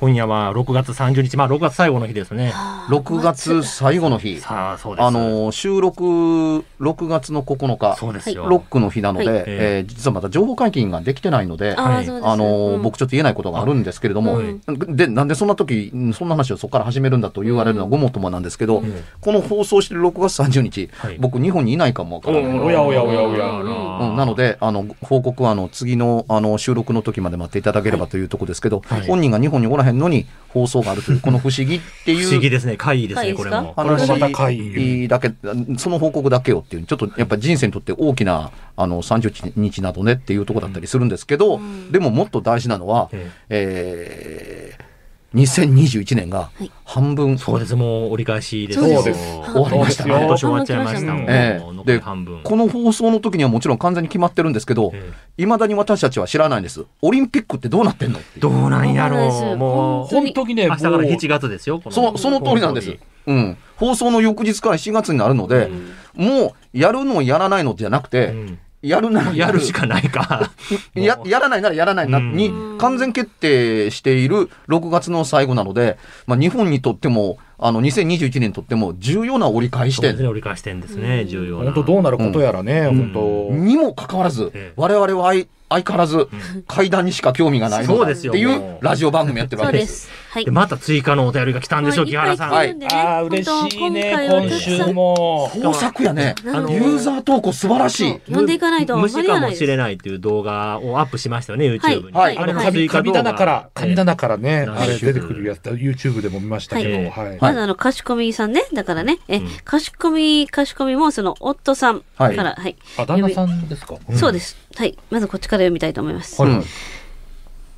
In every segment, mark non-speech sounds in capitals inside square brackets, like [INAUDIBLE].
今夜は6月30日、まあ6月最後の日ですね。6月最後の日。さあ、そうです。あの収録6月の9日。そうですよ。ロックの日なので、はい。えー実はまだ情報解禁ができてないので、あはいあのうん。僕ちょっと言えないことがあるんですけれども、はい。でなんでそんな時うんそんな話をそこから始めるんだと言われるのはごもっともなんですけど、うん。この放送してる6月30日、はい。僕日本にいないかもわからない、おやおやおやおや。うん、なのであの報告はあの次のあの収録の時まで待っていただければというところですけど、はい。本人が日本におらへんのに放送があるというこの不思議っていう。不思議ですね。怪異ですね、これも。これもまた怪異。だけその報告だけをっていうちょっとやっぱり人生にとって大きなあの30日などねっていうところだったりするんですけど、でももっと大事なのは、え。えー2021年がはい半分、そうです。もう折り返しですそうよ。です終わりましたね今年終わっちゃいました。ええもう残でり半分。この放送の時にはもちろん完全に決まってるんですけど、えいまだに私たちは知らないんです。オリンピックってどうなってんのどうなんやろう。もう、本当にね、明日からもう7月ですよ。こそその通りなんです。うん。放送の翌日から7月になるので、もうやるのやらないのじゃなくて、うんやるなら [LAUGHS] やるしかないか。[LAUGHS] ややらないならやらないな、うん。に完全決定している6月の最後なので、まあ、日本にとってもあの2021年にとっても重要な折り返し点。そうですね、折り返し点ですね、重要な。本当どうなることやらね、うん。本にもかかわらず、ええ。我々は相相変わらず階段にしか興味がないのだってそうですよいう。ラジオ番組やってるわけです。す。はいで、。また追加のお便りが来たんですよ、木原さん。はい。ああ、嬉しいね、今週。も。豊作やね。ユあのーザー投稿素晴らしい。読んでいかないと無視かもしれい。ないっていう動画をアップしましたよね、YouTube に。はいあれのはい追加動画神棚から、神棚からね、はいあれ出てくるやつ、YouTube でも見ましたけど、はいはい。まずあの、かしこみさんね。だからね。えうん、かしこみ、かしこみもその、夫さんかはいら、はい。あ、旦那さんですか？そうです。はい。まずこっちから読みたいと思います。はいうん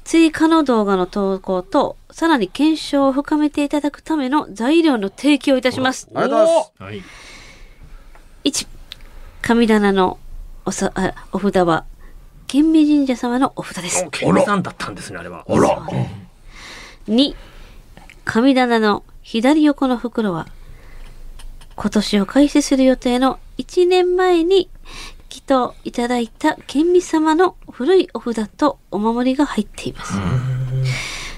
追加の動画の投稿と、さらに検証を深めていただくための材料の提供をいたします。ありがとうございます。はい。1、神棚のおさあお札は、賢美神社様のお札です。ケンさんだったんですね、あれは。あら、2、神棚の左横の袋は、今年を開始する予定の1年前に祈祷いただいた賢美様の古いお札とお守りが入っています。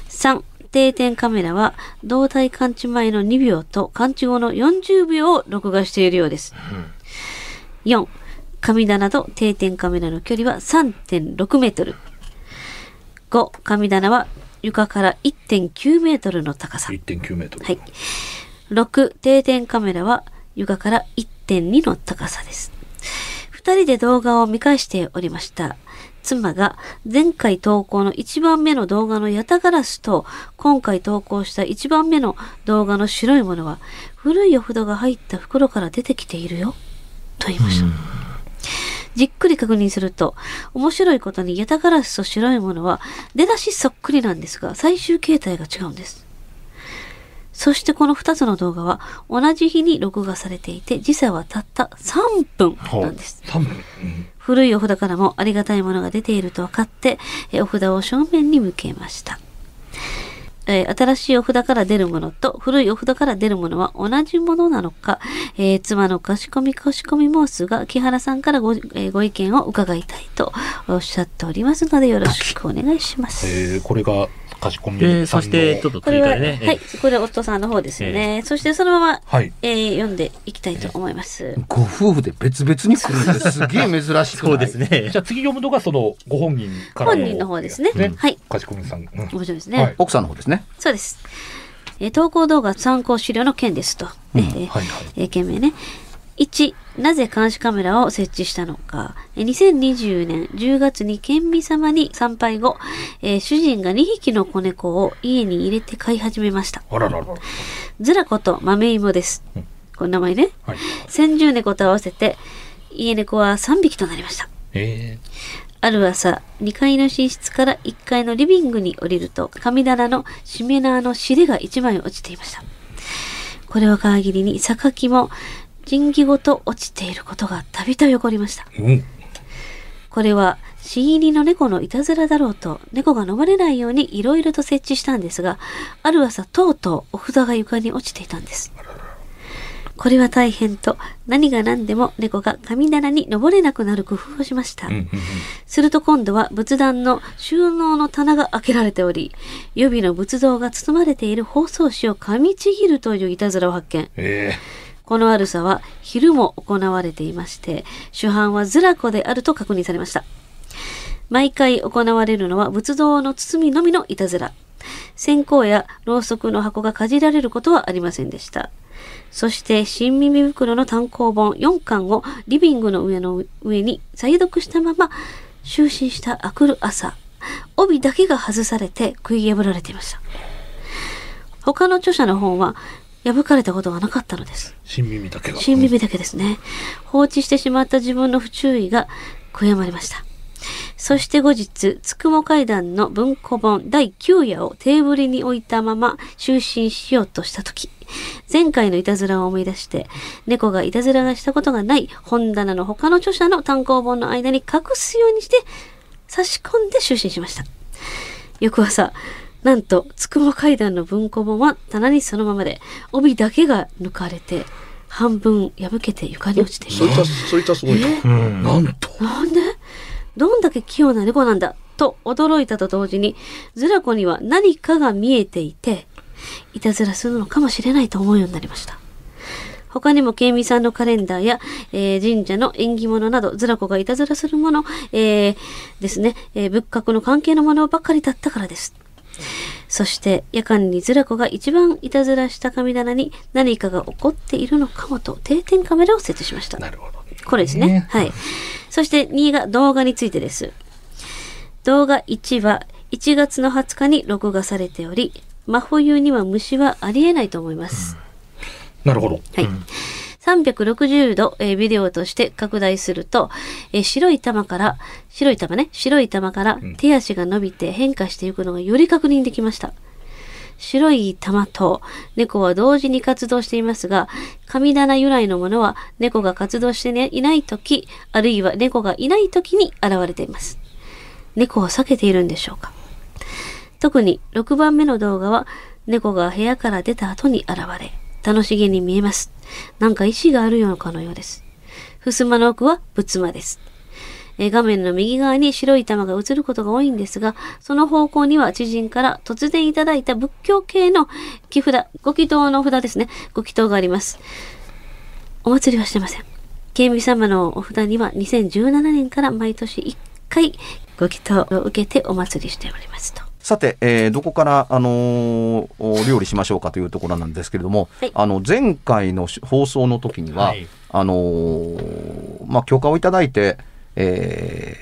3、定点カメラは胴体感知前の2秒と感知後の40秒を録画しているようです。4、神棚と定点カメラの距離は3.6メートル。5、神棚は床から1.9メートルの高さ。1.9メートル。はい。6、定点カメラは床から1.2の高さです。二人で動画を見返しておりました。妻が前回投稿の1番目の動画のヤタガラスと今回投稿した1番目の動画の白いものは古いお札が入った袋から出てきているよと言いました。じっくり確認すると、面白いことにヤタガラスと白いものは出だしそっくりなんですが、最終形態が違うんです。そしてこの2つの動画は同じ日に録画されていて、時差はたった3分なんです。3分。古いお札からもありがたいものが出ていると分かって、えお札を正面に向けました。えー新しいお札から出るものと古いお札から出るものは同じものなのか、えー妻のかしこみかしこみ申すが、木原さんからご,、えーご意見を伺いたいとおっしゃっておりますので、よろしくお願いします。えー、これがかしこみで、さんのそして、ちょっとこれは、追加でね。はい、これは夫さんの方ですよね。そしてそのまま、はいえー読んでいきたいと思います。ご夫婦で別々に来るんですげえ珍しくない？そうですね [LAUGHS] じゃ。あ次読むのがそのご本人からの本人の方ですね。ねはい。かしこみさん、うんもちろんですね。はい奥さんの方ですね。そうです。えー投稿動画参考資料の件ですと。うんえーはいはいえー件名ね。1、なぜ監視カメラを設置したのか。えー2020年10月に県民様に参拝後、えー主人が2匹の子猫を家に入れて飼い始めました。あららららズラコと豆芋です。この名前ね。はい先住猫と合わせて、家猫は3匹となりました。えある朝、2階の寝室から1階のリビングに降りると、神棚のしめ縄の尻が1枚落ちていました。これを皮切りに、榊も仁義ごと落ちていることがたびたび起こりました。ー、うんこれは、新入りの猫のいたずらだろうと、猫が登れないようにいろいろと設置したんですが、ある朝、とうとうお札が床に落ちていたんです。これは大変と、何が何でも猫が神棚に登れなくなる工夫をしました。すると今度は仏壇の収納の棚が開けられており、予備の仏像が包まれている包装紙を噛みちぎるといういたずらを発見。えこの悪さは昼も行われていまして、主犯はズラコであると確認されました。毎回行われるのは仏像の包みのみのいたずら。線香やろうそくの箱がかじられることはありませんでした。そして、新耳袋の単行本4巻をリビングの上の上に再読したまま、就寝した明くる朝、帯だけが外されて食い破られていました。他の著者の本は破かれたことがなかったのです。ー、新耳だけが新耳だけですね。放置してしまった自分の不注意が悔やまれました。そして後日、つくも階段の文庫本第9夜をテーブルに置いたまま就寝しようとしたとき、前回のいたずらを思い出して、猫がいたずらがしたことがない本棚の他の著者の単行本の間に隠すようにして差し込んで就寝しました。翌朝、なんと、つくも階段の文庫本は棚にそのままで、帯だけが抜かれて、半分破けて床に落ちていそいます。つはそいつはすごいな、うん。なんと？なんで？どんだけ器用な猫なんだと驚いたと同時に、ズラコには何かが見えていて、いたずらするのかもしれないと思うようになりました。他にも、ケイミさんのカレンダーや、えー神社の縁起物など、ズラコがいたずらするもの、えーですね、えー仏閣の関係のものばかりだったからです。そして、夜間にズラコが一番いたずらした神棚に何かが起こっているのかもと定点カメラを設置しました。なるほどこれですね。はい。そして2が動画についてです。動画1は1月の20日に録画されており、真冬には虫はありえないと思います。なるほどはい。360度、えービデオとして拡大すると、えー白い玉から、白い玉ね、白い玉から手足が伸びて変化していくのがより確認できました。白い玉と猫は同時に活動していますが、神棚由来のものは猫が活動して、ね、いないとき、あるいは猫がいないときに現れています。猫を避けているんでしょうか特に6番目の動画は猫が部屋から出た後に現れ、楽しげに見えます。なんか意志があるようなかのようです。襖の奥は仏間です。え画面の右側に白い玉が映ることが多いんですが、その方向には知人から突然いただいた仏教系の木札、ご祈祷の札ですね。ご祈祷があります。お祭りはしてません。警備様のお札には2017年から毎年1回ご祈祷を受けてお祭りしておりますと。さて、えーどこから、あのーお料理しましょうかというところなんですけれども、はい。あの前回のし放送の時には、はい。あのーまあ、許可をいただいて、え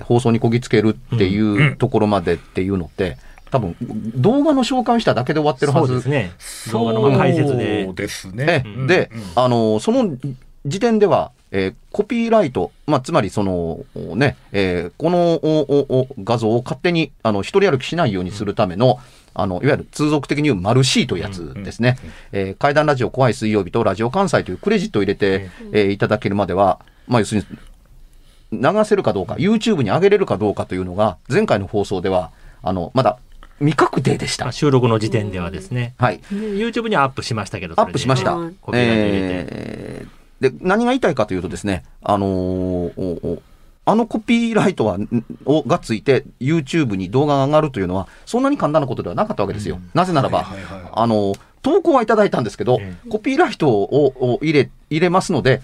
ー放送にこぎつけるっていうところまでっていうのって、多分動画の紹介をしただけで終わってるはず。そうですね。動画のまあ解説で。そう。ですえね。えで、あのその時点では、えーコピーライト、まあ、つまりその、ね、えーこの画像を勝手にあの一人歩きしないようにするための、あのいわゆる通俗的に言うマルシーというやつですね。えー怪談ラジオ怖い水曜日とラジオ関西というクレジットを入れて、えーいただけるまでは、まあ、要するに流せるかどうか、YouTube に上げれるかどうかというのが、前回の放送では、あの、まだ未確定でしたまあ。収録の時点ではですね。はい。で YouTube にはアップしましたけど、アップしました。えーで、何が言いたいかというとですね、あのーあのコピーライトは、んをがついて YouTube に動画が上がるというのは、そんなに簡単なことではなかったわけですよ。なぜならば、はいはいはいあのー投稿はいただいたんですけど、えコピーライトをを入れ、入れますので、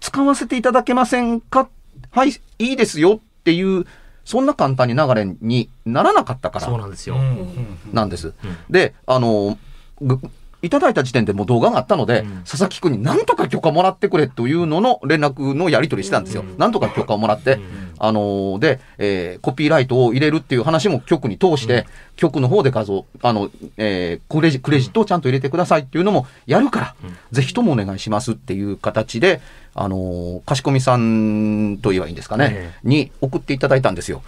使わせていただけませんか？はい、いいですよっていう、そんな簡単に流れにならなかったからそうなんですよ。うん。うんなん。です。で、あの、ぐいただいた時点でもう動画があったので、うん。佐々木くんに何とか許可もらってくれというのの連絡のやり取りしてたんですよ。うん。なんとか許可をもらって、あので、えーコピーライトを入れるっていう話も局に通して、局の方で画像、あの、えークレジクレジットをちゃんと入れてくださいっていうのもやるから、ぜひともお願いしますっていう形で、あのー貸し込みさんと言えばいいんですかね、えに送っていただいたんですよ。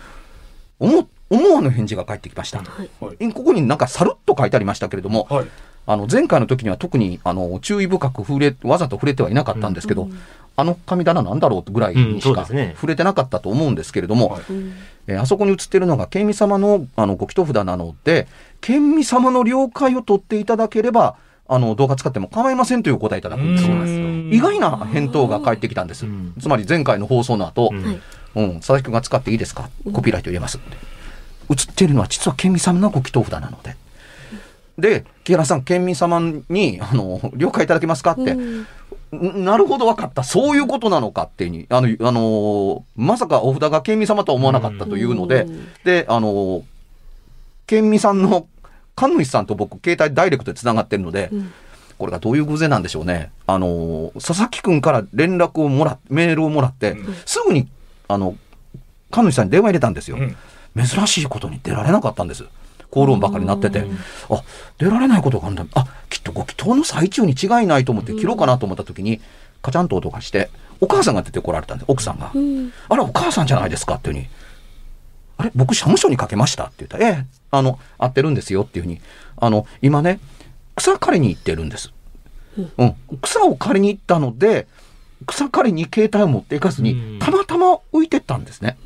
思思わぬ返事が返ってきました。はい。ここになんかさるっと書いてありましたけれども、はいあの前回の時には特にあの注意深く触れわざと触れてはいなかったんですけど、あの神棚なんだろうぐらいうんにしか触れてなかったと思うんですけれども、はい。えーあそこに写ってるのが県民様のあのご祈祷札なので県民様の了解を取っていただければあの動画使っても構いませんというお答えいただくんです意外な返答が返ってきたんです。うん。つまり前回の放送の後、うん。はい。うん、佐々木君が使っていいですか？コピーライト入れますって。映っているのは実は県民様のご祈祷札なので。で、木原さん、県民様に、あの、了解いただけますかって。うんんなるほど分かった。そういうことなのかっていうに、あの、あのまさかお札が県民様とは思わなかったというので、うんで、あの県民さんの神主さんと僕、携帯ダイレクトで繋がってるので、んこれがどういう偶然なんでしょうね。あの佐々木くんから連絡をもらっメールをもらって、うんすぐに、あの、神主さんに電話入れたんですよ。うん珍しいことに出られなかったんです。口論ばかりなってて、あ、出られないことがあるんだ。あ、きっとご祈祷の最中に違いないと思って切ろうかなと思った時に、カチャンと音がして、お母さんが出てこられたんです、奥さんが。うんあら、お母さんじゃないですかっていうふうに。あれ僕、社務所にかけましたって言ったら、ええ、あの、合ってるんですよっていうふうに。あの、今ね、草刈りに行ってるんです。うん。草を刈りに行ったので、草刈りに携帯を持っていかずにうん、たまたま置いてったんですね。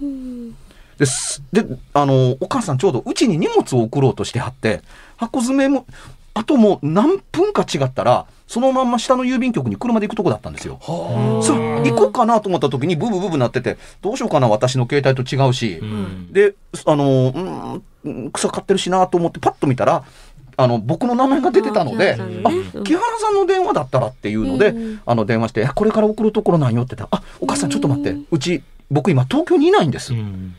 うんです。で、あの、お母さんちょうどうちに荷物を送ろうとしてはって、箱詰めも、あともう何分か違ったら、そのまんま下の郵便局に車で行くとこだったんですよ。はそれ行こうかなと思った時にブブブブなってて、どうしようかな、私の携帯と違うし。うんで、あの、うん、草刈ってるしなと思ってパッと見たら、あの、僕の名前が出てたので、ああ、うん木原さんの電話だったらっていうので、うんあの、電話して、いやこれから送るところなんよって言ったら、あ、お母さんちょっと待って、うち、僕今東京にいないんです。うん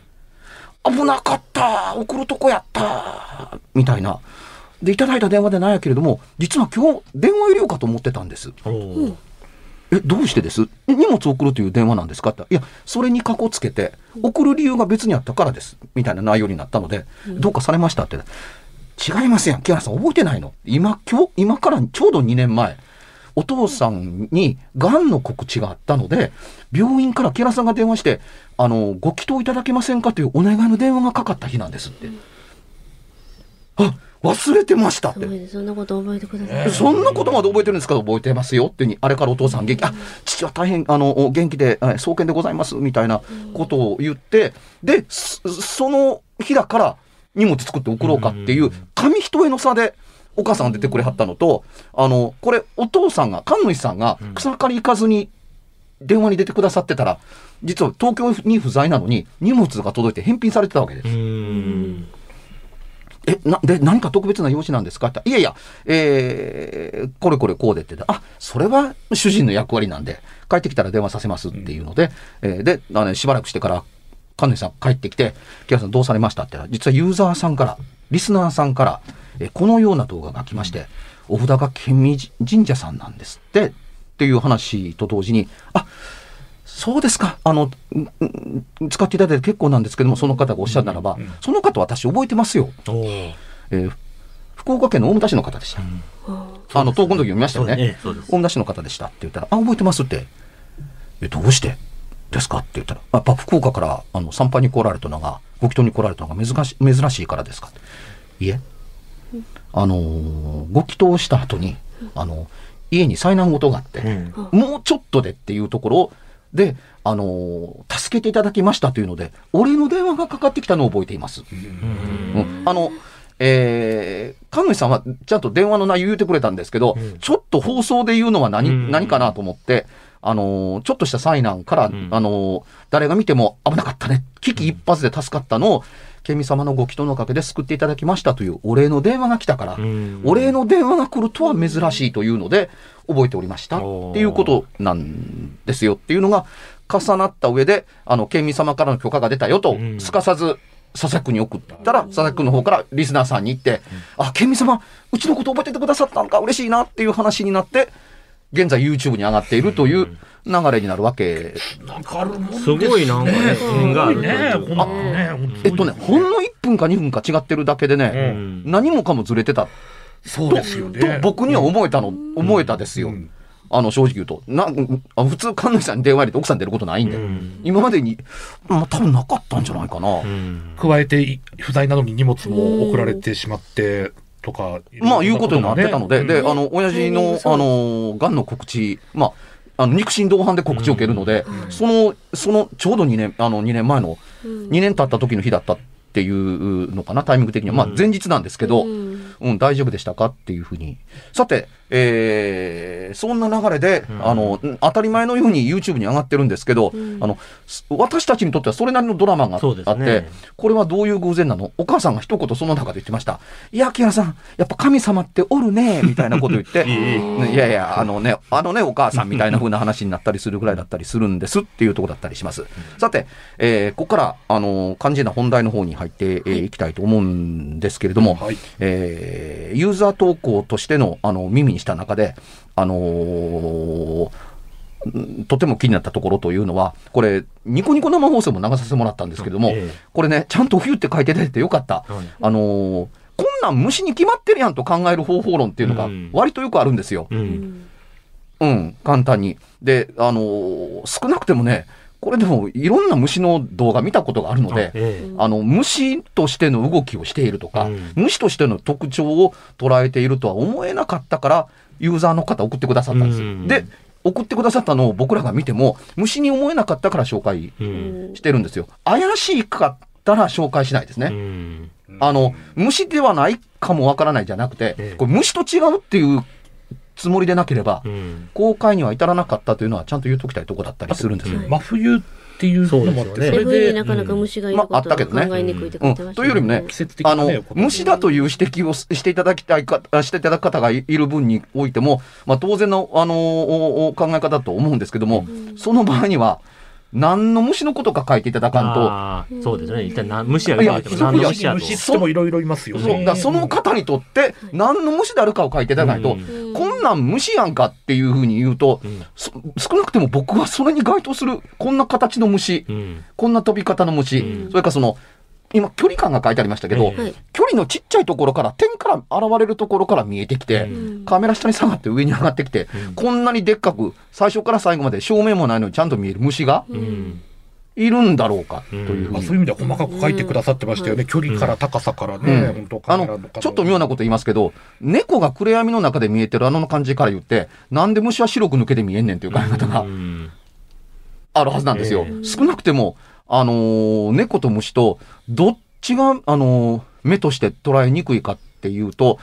危なかった送るとこやったみたいな。で、いただいた電話でなんやけれども、実は今日電話入れようかと思ってたんです。え、どうしてです？え荷物送るという電話なんですか？って。いや、それに過去つけて、送る理由が別にあったからです。みたいな内容になったので、どうかされましたって。違いますやん。木原さん覚えてないの？今、今日、今からちょうど2年前、お父さんに癌の告知があったので、病院から木原さんが電話して、あの、ご祈祷いただけませんかというお願いの電話がかかった日なんですって。あ、忘れてましたって。そんなこと覚えてください。そんなことまで覚えてるんですか？覚えてますよってに、あれからお父さん元気、あ、父は大変、あの、お元気で、え創建でございます、みたいなことを言って、で、そその日だから荷物作って送ろうかっていう、紙一重の差で、お母さんが出てくれはったのと、あの、これ、お父さんが、神主さんが草刈り行かずに電話に出てくださってたら、実は東京に不在なのに、荷物が届いて返品されてたわけです。う。ん。え、な、で、何か特別な用事なんですか？って言ったらいやいや、えー、これこれこうでって言ったらあ、それは主人の役割なんで、帰ってきたら電話させますっていうので、えーで、あの、しばらくしてから、神主さん帰ってきて、木原さんどうされましたって言ったら、実はユーザーさんから、リスナーさんから、えーこのような動画が来まして、お札が県民神社さんなんですって、っていう話と同時に、あ、そうですか。あの、使っていただいて結構なんですけども、その方がおっしゃるならば、その方私覚えてますよ。えー福岡県の大牟田市の方でした。あの、投稿の時読みましたよね。大牟田市の方でしたって言ったら、あ、覚えてますって。え、どうして？ですか？って言ったら、あやっぱ福岡からあの参拝に来られたのが、ご祈祷に来られたのが珍し珍しいからですか？っていえ、あのーご祈祷した後に、あの、家に災難事があって、うん。もうちょっとでっていうところで、あのー助けていただきましたというので、俺の電話がかかってきたのを覚えています。うん。あの、えー、神主さんはちゃんと電話の内容言ってくれたんですけど、うん。ちょっと放送で言うのは何、うん。何かなと思って、あのーちょっとした災難から、ん。あのー誰が見ても危なかったね、危機一髪で助かったのを、ケミ様のご祈祷のおかげで救っていただきましたというお礼の電話が来たから、うん。お礼の電話が来るとは珍しいというので、覚えておりました。っていうことなんですよ。っていうのが重なった上で、あの、県民様からの許可が出たよとう、ん。すかさず、佐々木君に送ったら、佐々木君の方からリスナーさんに言って、あ、県民様、うちのこと覚えててくださったのか嬉しいなっていう話になって、現在 YouTube に上がっているという流れになるわけ。なんかあるもんですすごいなんかね縁があるねというこんなねえっとね、ほんの1分か2分か違ってるだけでうね、うん何もかもずれてたそうですよとね。僕には思えたの、思えたですよ。うんあの、正直言うと。な、あ普通、神主さんに電話入れて奥さん出ることないんで。うん今までに、まあ、多分なかったんじゃないかな。うん加えてい不在なのに荷物も送られてしまってとか。まあ、いうことになってたので、うんで、あの、親父の、あの、癌の告知、まあ、あの、肉親同伴で告知を受けるので、その、その、ちょうど2年、あの、2年前の、2年経った時の日だったっていうのかな、タイミング的には。まあ、前日なんですけど、うん、大丈夫でしたかっていうふうに。さて、えー、そんな流れで、ん。あの、うん当たり前のように YouTube に上がってるんですけど、あの、す私たちにとってはそれなりのドラマがあそうですって、ねこれはどういう偶然なの？お母さんが一言その中で言ってました。いや、木原さん、やっぱ神様っておるね、みたいなこと言って、[LAUGHS] ねいやいや、あのね、あのね、お母さんみたいな風な話になったりするぐらいだったりするんですっていうところだったりします。さて、えーここから、あの、肝心な本題の方に入ってい、えきたいと思うんですけれども、はい。えーユーザー投稿としての、あの、耳にした中で、あのーうんとても気になったところというのは、これ、ニコニコ生放送も流させてもらったんですけども、ええこれね、ちゃんと冬って書いて出ててよかった。はいあのーこんなん虫に決まってるやんと考える方法論っていうのがうん割とよくあるんですよ。うんうん、簡単に。で、あのー少なくてもね、これでもいろんな虫の動画見たことがあるので、ええあの、虫としての動きをしているとか、うん虫としての特徴を捉えているとは思えなかったから、ユーザーの方送ってくださったんです。うんで、送ってくださったのを僕らが見ても、虫に思えなかったから紹介うんしてるんですよ。怪しかったら紹介しないですね。うんあの、虫ではないかもわからないじゃなくて、ええこれ虫と違うっていうつもりでなければ、うん。公開には至らなかったというのはちゃんと言うときたいところだったりするんですよ。真冬っていうのもあって、そうですよね。それでなかなか虫がいることったけどね。は考えにくいってうん。書いてましたというよりもね季節的あの虫だという指摘をしていただきたいか、していただく方がいる分においても、まあ当然の、あのおお考え方だと思うんですけども、その場合には、何の虫のことか書いていただかんと、そうですね。一体何虫やいや言われても何の虫やと。虫ってもいろいろいますよそうだね。からその方にとって何の虫であるかを書いていただかないと、うんこんなん虫やんかっていうふうに言うと、うん。そ少なくても僕はそれに該当するこんな形の虫、うん。こんな飛び方の虫、うん。それからその今距離感が書いてありましたけど、距離のちっちゃいところから点から現れるところから見えてきて、うん。カメラ下に下がって上に上がってきて、うん。こんなにでっかく最初から最後まで正面もないのにちゃんと見える虫がうんいるんだろうかというふうに。まあ、そういう意味では細かく書いてくださってましたよね。距離から高さからね、うん。本当カあのちょっと妙なこと言いますけど、猫が暗闇の中で見えてるあの感じから言って、なんで虫は白く抜けて見えんねんっていう考え方がうん。あるはずなんですよ。え少なくても、あのー猫と虫と、どっちが、あのー目として捉えにくいかっていうと、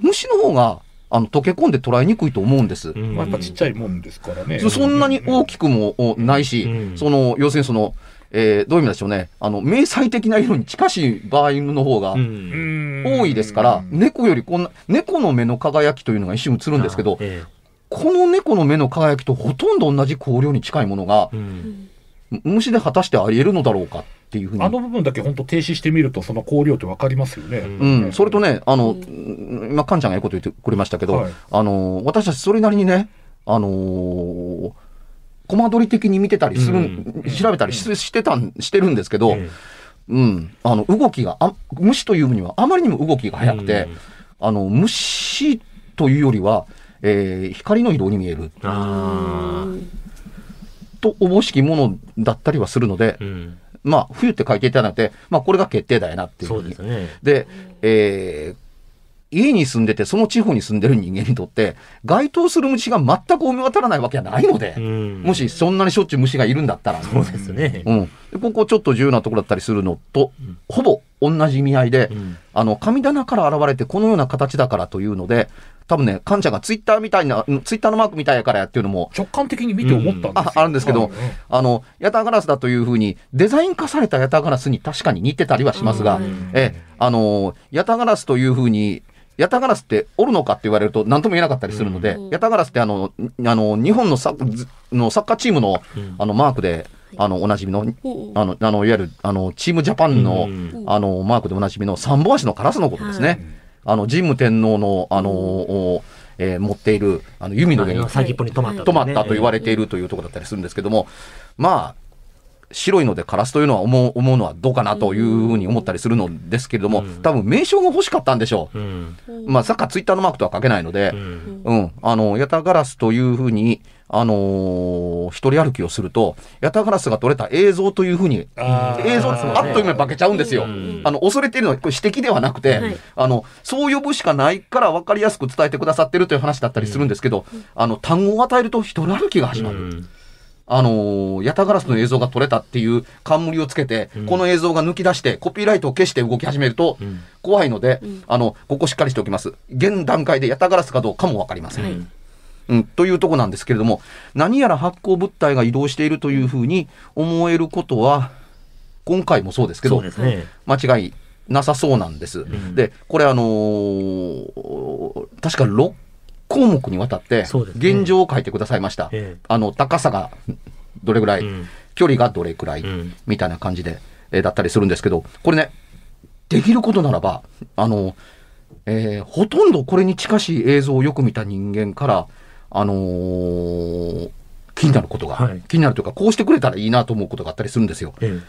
虫の方が、あの、溶け込んで捉えにくいと思うんです。うん。まあ、やっぱちっちゃいもんですからね。そそんなに大きくもおないし、うん。その、要するにその、えーどういう意味でしょうね。あの、明細的な色に近しい場合の方がうん。うん多いですから、猫よりこんな、猫の目の輝きというのが一瞬映るんですけど、えこの猫の目の輝きとほとんど同じ光量に近いものがえ、うん虫で果たしてあり得るのだろうかっていうふうに。あの部分だけ本当停止してみると、その光量ってわかりますよね。うん、それとね、あの、今、カンちゃんがいいこと言ってくれましたけど、はい。あの、私たちそれなりにね、あのー、コマ撮り的に見てたりする、うん。調べたりししてたん、してるんですけど、えうん、あの、動きが、あ虫という分にはあまりにも動きがえ速くて、うん。あの、虫というよりは、えー光の色に見える。あとおぼしきものだったりはするのであ、、うん。まあ、冬って書いていただいて、まあ、これが決定だよなっていう。ふそうですね。で、えー家に住んでて、その地方に住んでる人間にとって、該当する虫が全く思い当たらないわけはないので、うん。もしそんなにしょっちゅう虫がいるんだったら、そうですね。うん。でここちょっと重要なところだったりするのと、ほぼ同じ意味合いで、うん。あの、神棚から現れてこのような形だからというので、多分ね、カンちゃんがツイッターみたいな、ツイッターのマークみたいやからやっていうのも、直感的に見て思ったんですよ。ああるんですけどうんうん。あの、ヤタガラスだというふうに、デザイン化されたヤタガラスに確かに似てたりはしますが、うん。ええ、あの、ヤタガラスというふうに、ヤタガラスっておるのかって言われると何とも言えなかったりするので、うん。ヤタガラスってあの、あの、日本のサッのサッカーチームの、うん。あの、マークで、あの、おなじみの、うんあの、あの、いわゆる、あの、チームジャパンの、うんあの、マークでおなじみの三本足のカラスのことですね。あの、神武天皇の、あの、おえー持っている、あの、弓の上に先っぽに止まった止まったと言われれているというところだったりするんですけども、まあ、白いのでカラスというのは思う思うのはどうかなというふうに思ったりするのですけれども、うん。多分名称が欲しかったんでしょう。まあ、サッカーツイッターのマークとは書けないのでう、ん。うん、あの、ヤタガラスというふうに、あのー一人歩きをすると、ヤタガラスが撮れた映像というふうに、映像、あっという間に化けちゃうんですよ。うん。あの、恐れているのはこれ指摘ではなくて、はい。あの、そう呼ぶしかないから分かりやすく伝えてくださってるという話だったりするんですけど、あの、単語を与えると一人歩きが始まる。うん。あのーヤタガラスの映像が撮れたっていう冠をつけて、うん。この映像が抜き出して、コピーライトを消して動き始めると、うん。怖いので、ん。あの、ここしっかりしておきます。現段階でヤタガラスかどうかもわかりません。はいうん、というとこなんですけれども、何やら発光物体が移動しているというふうに思えることは、今回もそうですけどね。間違いなさそうなんです。んで、これあのー確か6項目にわたって、現状を書いてくださいました。えあの、高さがどれぐらい、うん距離がどれくらい、うんみたいな感じで、えーだったりするんですけど、これね、できることならば、あの、えーほとんどこれに近しい映像をよく見た人間から、あのー気になることが、はい。気になるというか、こうしてくれたらいいなと思うことがあったりするんですよ。え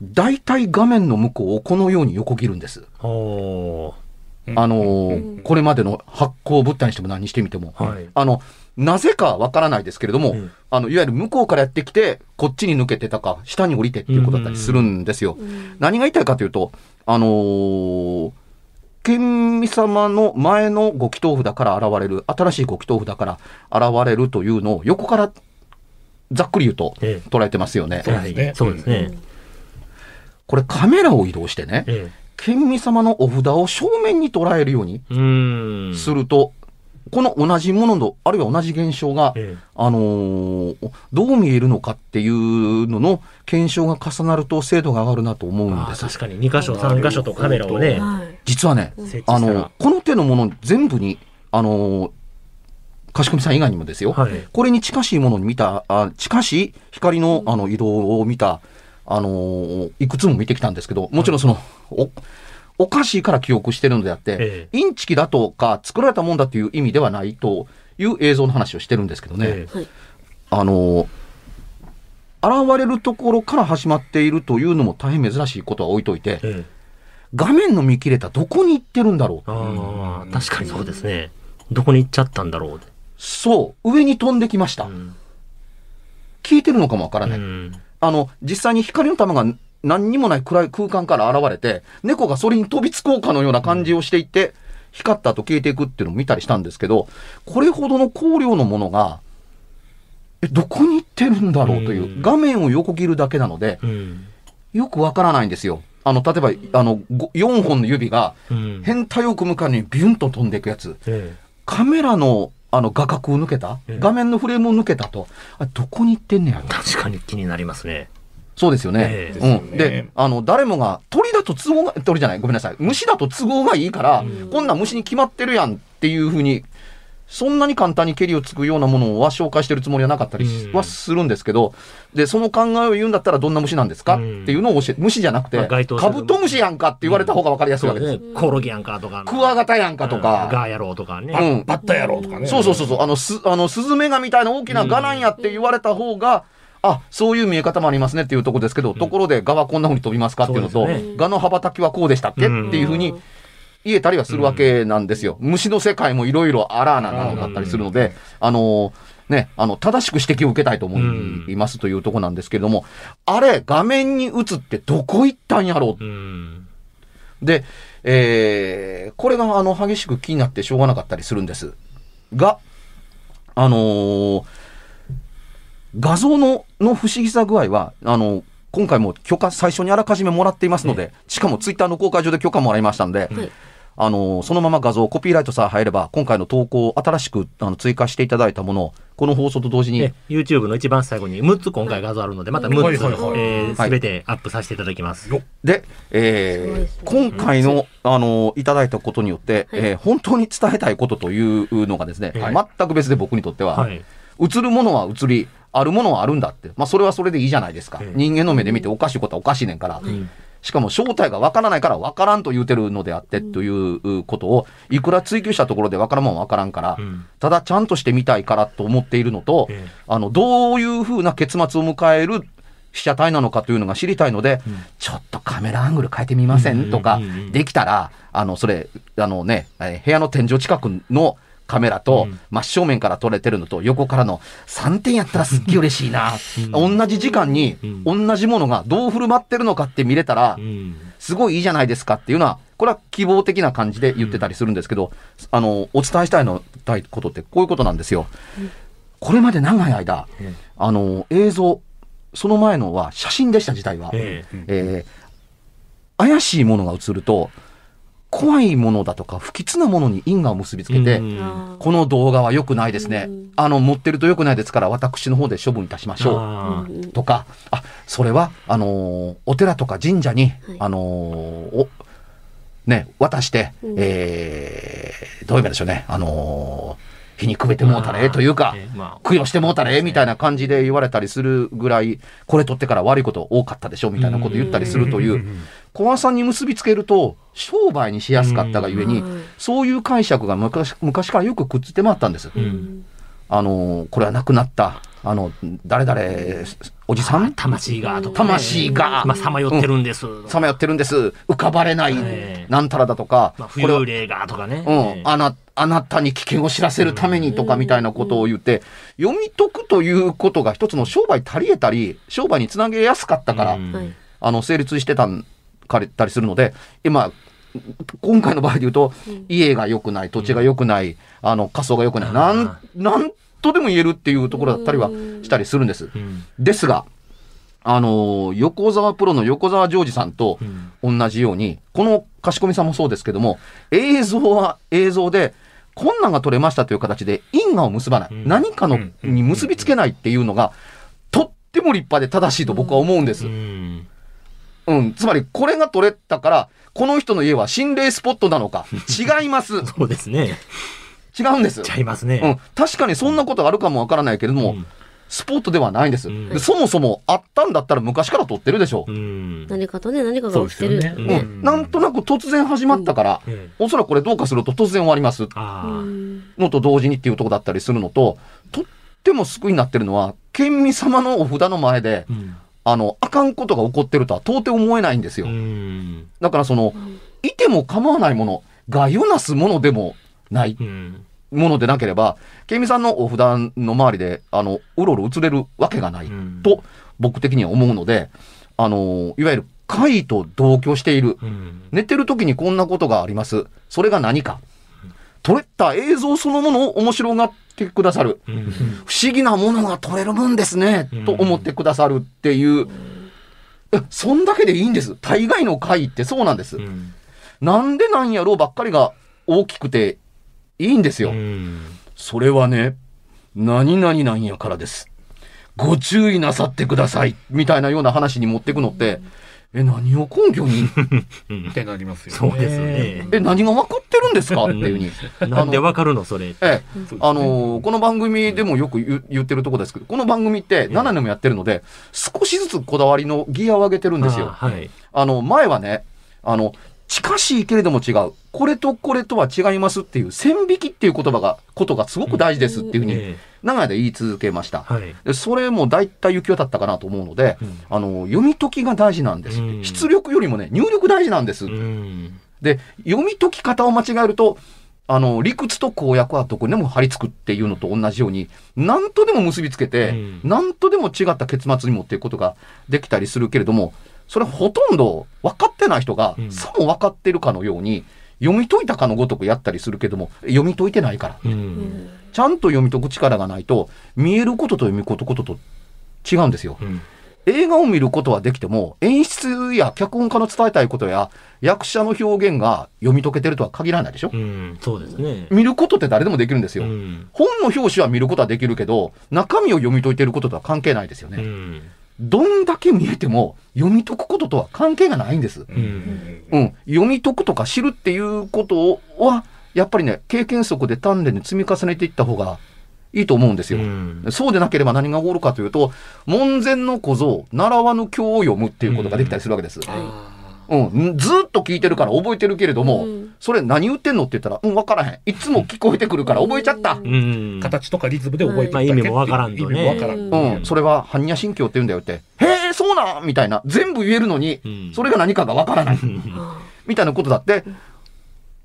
大体画面の向こうをこのように横切るんです。あのーこれまでの発光物体にしても何にしてみても。はい。あの、なぜかわからないですけれども、うんあの、いわゆる向こうからやってきて、こっちに抜けてたか、下に降りてっていうことだったりするんですよ。うん。何が言いたいかというと、あのー、県民様の前のご祈祷札から現れる、新しいご祈祷札から現れるというのを横からざっくり言うとええ捉えてますよね。そうですねはいそうですね。これカメラを移動してね、え県民様のお札を正面に捉えるように。すると、この同じものの、あるいは同じ現象が、えあのーどう見えるのかっていうのの検証が重なると精度が上がるなと思うんです。ああ確かに。2箇所3箇所とカメラをね。はい。実はね、あの、この手のもの全部に、あのー、賢みさん以外にもですよ、はい。これに近しいものに見た、あ近しい光のあの移動を見た、あのーいくつも見てきたんですけど、もちろんその、お、おかしいから記憶してるのであって、えインチキだとか作られたもんだという意味ではないという映像の話をしてるんですけどね。ええあの、現れるところから始まっているというのも大変珍しいことは置いといて、ええ画面の見切れたどこに行ってるんだろう。確かにそうですね。どこに行っちゃったんだろう。そう、上に飛んできました。うん聞いてるのかもわからない。うんあの、実際に光の玉が何にもない暗い空間から現れて、猫がそれに飛びつこうかのような感じをしていって、光った後消えていくっていうのを見たりしたんですけど、これほどの光量のものが、え、どこに行ってるんだろうというう、ん画面を横切るだけなので、うんよくわからないんですよ。あの、例えば、あの、4本の指がうん変態を組むかにビュンと飛んでいくやつ。えカメラの、あの、画角を抜けたええ画面のフレームを抜けたと。あどこに行ってんねや確かに気になりますね。そうですよね。ええうん。であの、誰もが、鳥だと都合が、鳥じゃない、ごめんなさい。虫だと都合がいいから、こんなん虫に決まってるやんっていうふうに、そんなに簡単に蹴りをつくようなものは紹介してるつもりはなかったりうんはするんですけど、で、その考えを言うんだったらどんな虫なんですか、うんっていうのを教え、虫じゃなくて、カブトムシやんかって言われた方がわかりやすいわけです。そうですね。コオロギやんかとか。クワガタやんかとか、ガーやろうとかね。うんバッタ野郎とかね。そうそうそうそう、あの、す、あの、スズメガみたいな大きなガなんやって言われた方が、あ、そういう見え方もありますねっていうところですけど、ところでガはこんな風に飛びますかっていうのと、ね。ガの羽ばたきはこうでしたっけ、うん。っていう風に言えたりはするわけなんですよ。虫の世界もいろいろあらーなものだったりするので、あのーね、あの、正しく指摘を受けたいと思いますというところなんですけれども、あれ、画面に映ってどこ行ったんやろう？うん。で、えーこれがあの激しく気になってしょうがなかったりするんです。が、あのー画像のの不思議さ具合は、あの、今回も許可最初にあらかじめもらっていますので、しかもツイッターの公開上で許可もらいましたんで、はい。あの、そのまま画像、コピーライトさえ入れば、今回の投稿を新しくあの追加していただいたものを、この放送と同時にで、YouTube の一番最後に6つ今回画像あるので、また6つ、はいはいはい。えーてアップさせていただきます。よっ。で、えーですね。今回の、あの、いただいたことによって、はい。えー本当に伝えたいことというのがですね、はい。全く別で僕にとっては、はい。映るものは映り、あるものはあるんだって。まあ、それはそれでいいじゃないですか。ええ人間の目で見ておかしいことはおかしいねんから。んしかも正体がわからないからわからんと言うてるのであって、ということを、いくら追求したところでわからんもんわからんから、うんただちゃんとしてみたいからと思っているのと、ええあの、どういうふうな結末を迎える被写体なのかというのが知りたいので、ちょっとカメラアングル変えてみませんとかうんうんうんうん、できたら、あの、それ、あのね、えー部屋の天井近くのカメラとうん。真正面から撮れてるのと横からの3点やったらすっげえ嬉しいな。同じ時間に同じものがどう振る舞ってるのかって見れたらう、ん。すごいいいじゃないですかっていうのは、これは希望的な感じで言ってたりするんですけど、あの、お伝えしたいの、たいことってこういうことなんですよ。これまで長い間、えあの、映像、その前のは写真でした、自体は。ええ。えー怪しいものが映ると、怖いものだとか不吉なものに因果を結びつけて、この動画は良くないですね。うん。あの、持ってると良くないですから、私の方で処分いたしましょう。とか、あ、それは、あのーお寺とか神社に、はい。あのーお、ね、渡して、うん。えーどういうかでしょうね、あのー火にくべてもうたらええというか、供養してもうたらええみたいな感じで言われたりするぐらい、これ取ってから悪いこと多かったでしょみたいなこと言ったりするという、怖さに結びつけると、商売にしやすかったがゆえにうん、そういう解釈が昔昔からよくくっついて回ったんです。うん。あのーこれは亡くなった、あの、誰々、おじさん？魂がとかね、魂が。まあ、さまよってるんです。さまよってるんです。浮かばれないええ、なんたらだとか、まあ、これは浮遊霊がとかね。うん、あな、あなたに危険を知らせるためにとかみたいなことを言って、読み解くということが一つの商売足りえたり、商売につなげやすかったから、あの、成立してたん、かれたりするので、今、今回の場合で言うと、家が良くない、土地が良くない、あの、仮想が良くない、なん、なんとでも言えるっていうところだったりはしたりするんです。うんですが、あのー横澤プロの横澤ジョージさんとうん同じように、このかしこみさんもそうですけども、映像は映像で、こんなんが撮れましたという形で因果を結ばない、うん何かのに結びつけないっていうのが、とっても立派で正しいと僕は思うんです。ううん。んつまり、これが撮れたから、この人の家は心霊スポットなのか。[LAUGHS] 違います。そうですね。違うんです。ちゃいますうんね。、確かにそんなことがあるかもわからないけれども、うんスポットではないんです、うんでそもそもあったんだったら昔から撮ってるでしょう。うん。何かとね、何かが起きてる。そうんなんとなく突然始まったから、ええおそらくこれどうかすると突然終わりますのと同時にっていうところだったりするのと、とっても救いになってるのは、県民様のお札の前で、うんあの、あかんことが起こってるとは到底思えないんですよ。うん。だからその、いても構わないもの、がよなすものでもないうん。ものでなければ、県民さんのお札の周りで、あの、うろうろ映れるわけがないうんと、僕的には思うので、あの、いわゆる怪異と同居している。うん。寝てる時にこんなことがあります。それが何か。撮れた映像そのものを面白がってくださる。うん。不思議なものが撮れるもんですねうん。と思ってくださるっていう。えそんだけでいいんです。大概の怪異ってそうなんです。うんなんでなんやろうばっかりが大きくていいんですよ。うんそれはね、何々なんやからです。ご注意なさってください。みたいなような話に持っていくのって、え、何を根拠に、う [LAUGHS] んってなりますよね。そうですね。え、何が分かってるんですか？っていうふうに。[LAUGHS] なんでわかるのそれ？ええ、あのーこの番組でもよく言言ってるとこですけど、この番組って7年もやってるので、少しずつこだわりのギアを上げてるんですよ。あはい。あの、前はね、あの、近しいけれども違う。これとこれとは違いますっていう、線引きっていう言葉が、ことがすごく大事ですっていうふうに、え長い間言い続けました。それも大体行き渡ったかなと思うので、うんあの、読み解きが大事なんです。うん出力よりもね、入力大事なんです。うん。で、読み解き方を間違えると、あの、理屈と公約はどこにでも貼り付くっていうのと同じように、何とでも結びつけて、うん何とでも違った結末に持っていくことができたりするけれども、それほとんど分かってない人が、うんさも分かってるかのように、読み解いたかのごとくやったりするけども、読み解いてないから。うん。ちゃんと読み解く力がないと、見えることと読み解くことと違うんですよ。うん映画を見ることはできても、演出や脚本家の伝えたいことや役者の表現が読み解けてるとは限らないでしょ、うん、そうですね。見ることって誰でもできるんですよ。うん。本の表紙は見ることはできるけど、中身を読み解いてることとは関係ないですよね。うん。どんだけ見えても読み解くこととは関係がないんです。うん。うん。読み解くとか知るっていうことは、やっぱりね、経験則で鍛錬で積み重ねていった方がいいと思うんですよ。うんそうでなければ何が起こるかというと、門前の小僧、習わぬ経を読むっていうことができたりするわけです。うん、ずーっと聞いてるから覚えてるけれども、うんそれ何言ってんの？って言ったら、うん、わからへん。いつも聞こえてくるから覚えちゃった。うん。形とかリズムで覚えてまあ意味もわからんとね意味もわからん。うん、それは般若心経って言うんだよって。へえ、そうなん？みたいな。全部言えるのに、うんそれが何かがわからない。みたいなことだって、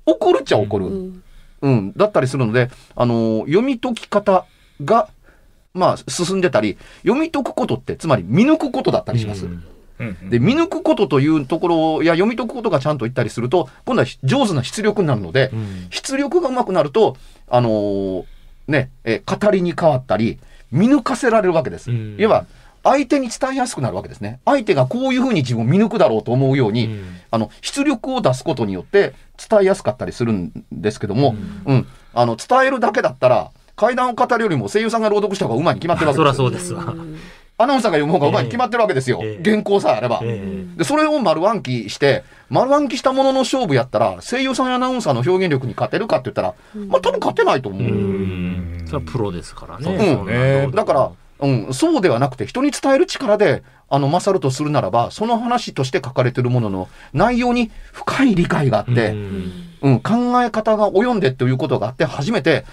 起こるっちゃ起こる。うんうん、だったりするので、あのー読み解き方が、まあ、進んでたり、読み解くことって、つまり見抜くことだったりします。うんうんで、見抜くことというところや読み解くことがちゃんといったりすると、今度は上手な出力になるので、うん。出力が上手くなると、あのーね、えー語りに変わったり、見抜かせられるわけです。うん。いわば、相手に伝えやすくなるわけですね。相手がこういうふうに自分を見抜くだろうと思うように、うん。あの、出力を出すことによって伝えやすかったりするんですけども、うん、あの、伝えるだけだったら、階段を語るよりも声優さんが朗読した方がうまいに決まってるわけそりゃですそうですわ。アナウンサーが読む方がうまいに決まってるわけですよ。ええ原稿さえあれば。えで、それを丸暗記して、丸暗記したものの勝負やったら、声優さんやアナウンサーの表現力に勝てるかって言ったら、まあ多分勝てないと思う。えうん。それはプロですからね。うんそんなのだから、うん、そうではなくて、人に伝える力で、あの、勝るとするならば、その話として書かれてるものの内容に深い理解があって、うんうん、考え方が及んでということがあって、初めて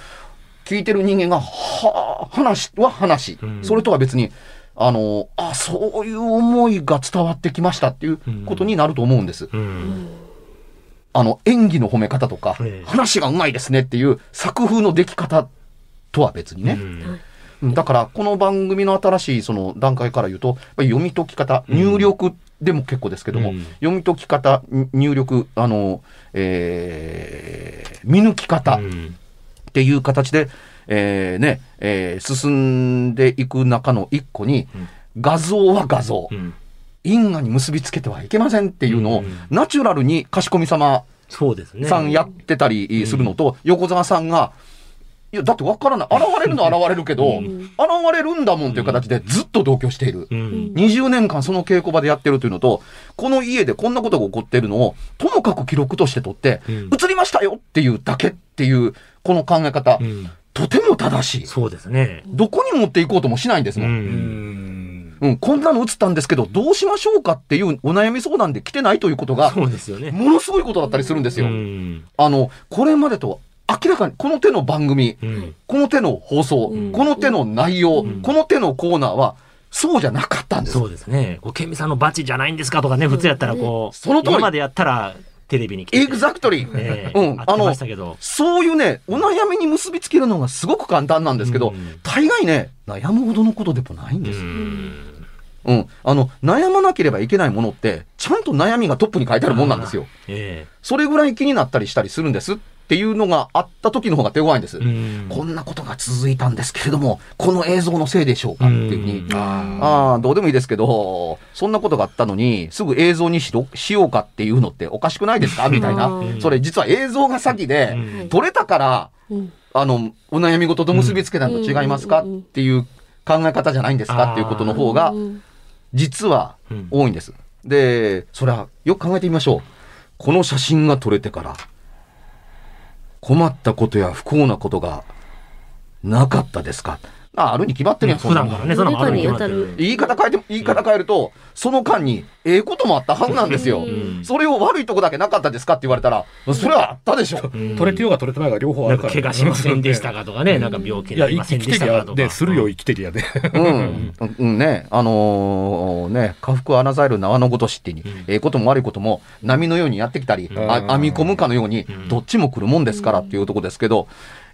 聞いてる人間が、はあ、話は話、うんそれとは別に、あの、あ、そういう思いが伝わってきましたっていうことになると思うんです。うん。あの、演技の褒め方とか、ええ。話がうまいですねっていう作風の出来方とは別にね。うん。うんだから、この番組の新しいその段階から言うと、読み解き方、入力でも結構ですけども、うん。読み解き方、に入力、あの、えー見抜き方うん。っていう形で、えーね、えー進んでいく中の一個に、画像は画像、うん。因果に結びつけてはいけませんっていうのを、うん。ナチュラルにかしこみ様。さんやってたりするのと、横澤さんが、いや、だってわからない。現れるのは [LAUGHS] 現れるけど、現れるんだもんという形でずっと同居している。うん。20年間その稽古場でやってるというのと、この家でこんなことが起こっているのを、ともかく記録として取って、うん。映りましたよっていうだけっていう、この考え方、うんとても正しい。そうですね。どこに持っていこうともしないんですうもん。うんうん、こんなの映ったんですけど、どうしましょうかっていうお悩み相談で来てないということが、そうですよね。ものすごいことだったりするんですよ。うんあの、これまでと明らかに、この手の番組、うんこの手の放送、うんこの手の内容、んこの手のコーナーは、そうじゃなかったんです。そうですね。こう、ケミさんのバチじゃないんですかとかね、普通やったらこう、その通り今までやったらテレビに来てて。 Exactly。ええうんあってましたけど。そういうね、お悩みに結びつけるのがすごく簡単なんですけど、うん大概ね、悩むほどのことでもないんうです。ん。うん。あの、悩まなければいけないものって、ちゃんと悩みがトップに書いてあるもんなんですよ。えそれぐらい気になったりしたりするんですっていうのがあった時の方が手強いんです。えうん。こんなことが続いたんですけれども、この映像のせいでしょうかっていうふうに。うん。ああ、どうでもいいですけど、そんなことがあったのに、すぐ映像にしろしようかっていうのっておかしくないですか？みたいな。う。ん。それ実は映像が先で、うん。撮れたから、うん。あの、お悩み事と結びつけたのと違いますか？うん。っていう考え方じゃないんですか？っていうことの方がう、ん実はうん。多いんです。で、それはよく考えてみましょう。この写真が撮れてから、困ったことや不幸なことがなかったですか？ああるに決まってるやん、そんなもん普段からね、そんなのあるに決まってる。言い方変えて、言い方変えると、その間に、ええこともあったはずなんですよ。んそれを悪いとこだけなかったですかって言われたら、それはあったでしょ。うん取れてようが取れてないが両方あなんかるから。怪我しませんでしたかとかね、なんか病気いや、になりません生きてりゃでしたかとか。で、するよ、生きてりゃで。うん。うんね。あのーね、下腹穴ザイル縄のごとしってに、ええことも悪いことも波のようにやってきたり、あうん編み込むかのように、どっちも来るもんですからっていうとこですけど、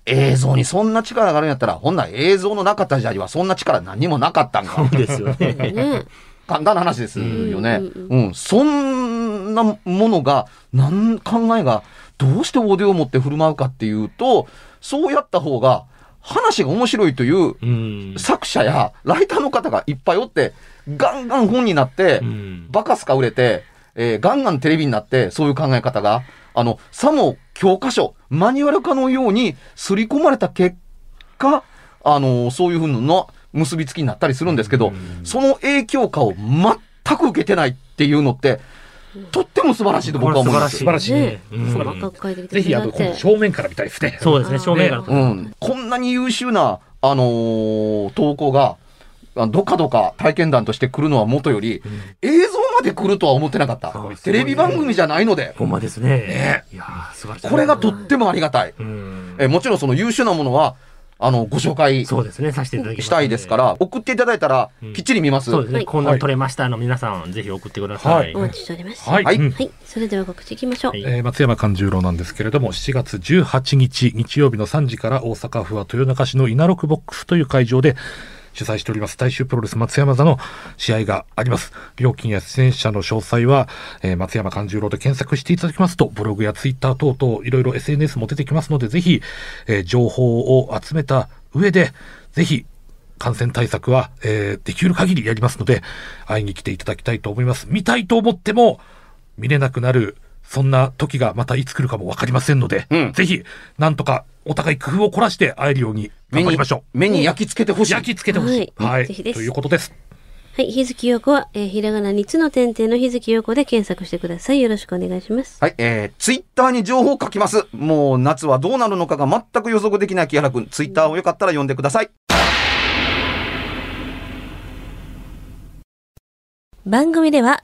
映像にそんな力があるんやったら、ほんなら映像のなかった時代はそんな力何にもなかったんか。そうですよね。ね簡単な話ですよね。ううんん、そんなものが、なん考えが、どうしてオーディオを持って振る舞うかっていうと、そうやった方が、話が面白いといううん。作者やライターの方がいっぱいおって、ガンガン本になってう、ん。バカスカ売れて、えーガンガンテレビになって、そういう考え方が、あの、さも教科書、マニュアル化のように刷り込まれた結果、あのそういうふうな結びつきになったりするんですけど、その影響下を全く受けてないっていうのって、とっても素晴らしいと僕は思います。素晴らしい。ね。うん。ぜひ、あの、正面から見たいですね。そうですね、正面から。うん、こんなに優秀な、あのー投稿が、あどかどか体験談として来るのはもとより、映像まで来るとは思ってなかった。そうテレビ番組じゃないので、ほんまですね。ねいやー素晴らしい。これがとってもありがたい。うん。えもちろんその優秀なものは、あの、ご紹介そうですね、させていただき。したいですか。ら、送っていただいたらうん、きっちり見ます。そうですね、はいこんなん撮れましたの皆さん、ぜひ送ってください。お待ちしております。はい。はい。それでは告知いきましょう。はいえー松山勘十郎なんですけれども、7月18日日曜日の3時から大阪府は豊中市の稲六ボックスという会場で主催しております大衆プロレス松山座の試合があります。料金や出演者の詳細は、えー松山勘十郎で検索していただきますと、ブログやツイッター等々いろいろ SNS も出てきますので、ぜひ、えー情報を集めた上で、ぜひ感染対策は、えーできる限りやりますので、会いに来ていただきたいと思います。見たいと思っても、見れなくなる、そんな時がまたいつ来るかもわかりませんので、うんぜひ、なんとかお互い工夫を凝らして会えるように頑張りましょ目に焼き付けてほう。しい。焼き付けてほしい。ははいい。ぜひですということです。はい。日月陽子は、えーひらがな3つの点々の日月陽子で検索してください。よろしくお願いします。はい、えー、ツイッターに情報を書きます。もう夏はどうなるのかが全く予測できない木原くん、ツイッターをよかったら読んでください。番組では、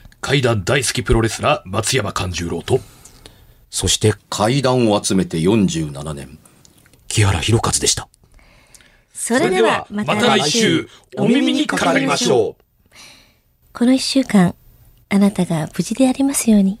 怪談大好きプロレスラー、松山勘十郎と、そして階段を集めて47年、木原博一でした。それではまた来週、お耳にかかりましょう。この一週間、あなたが無事でありますように。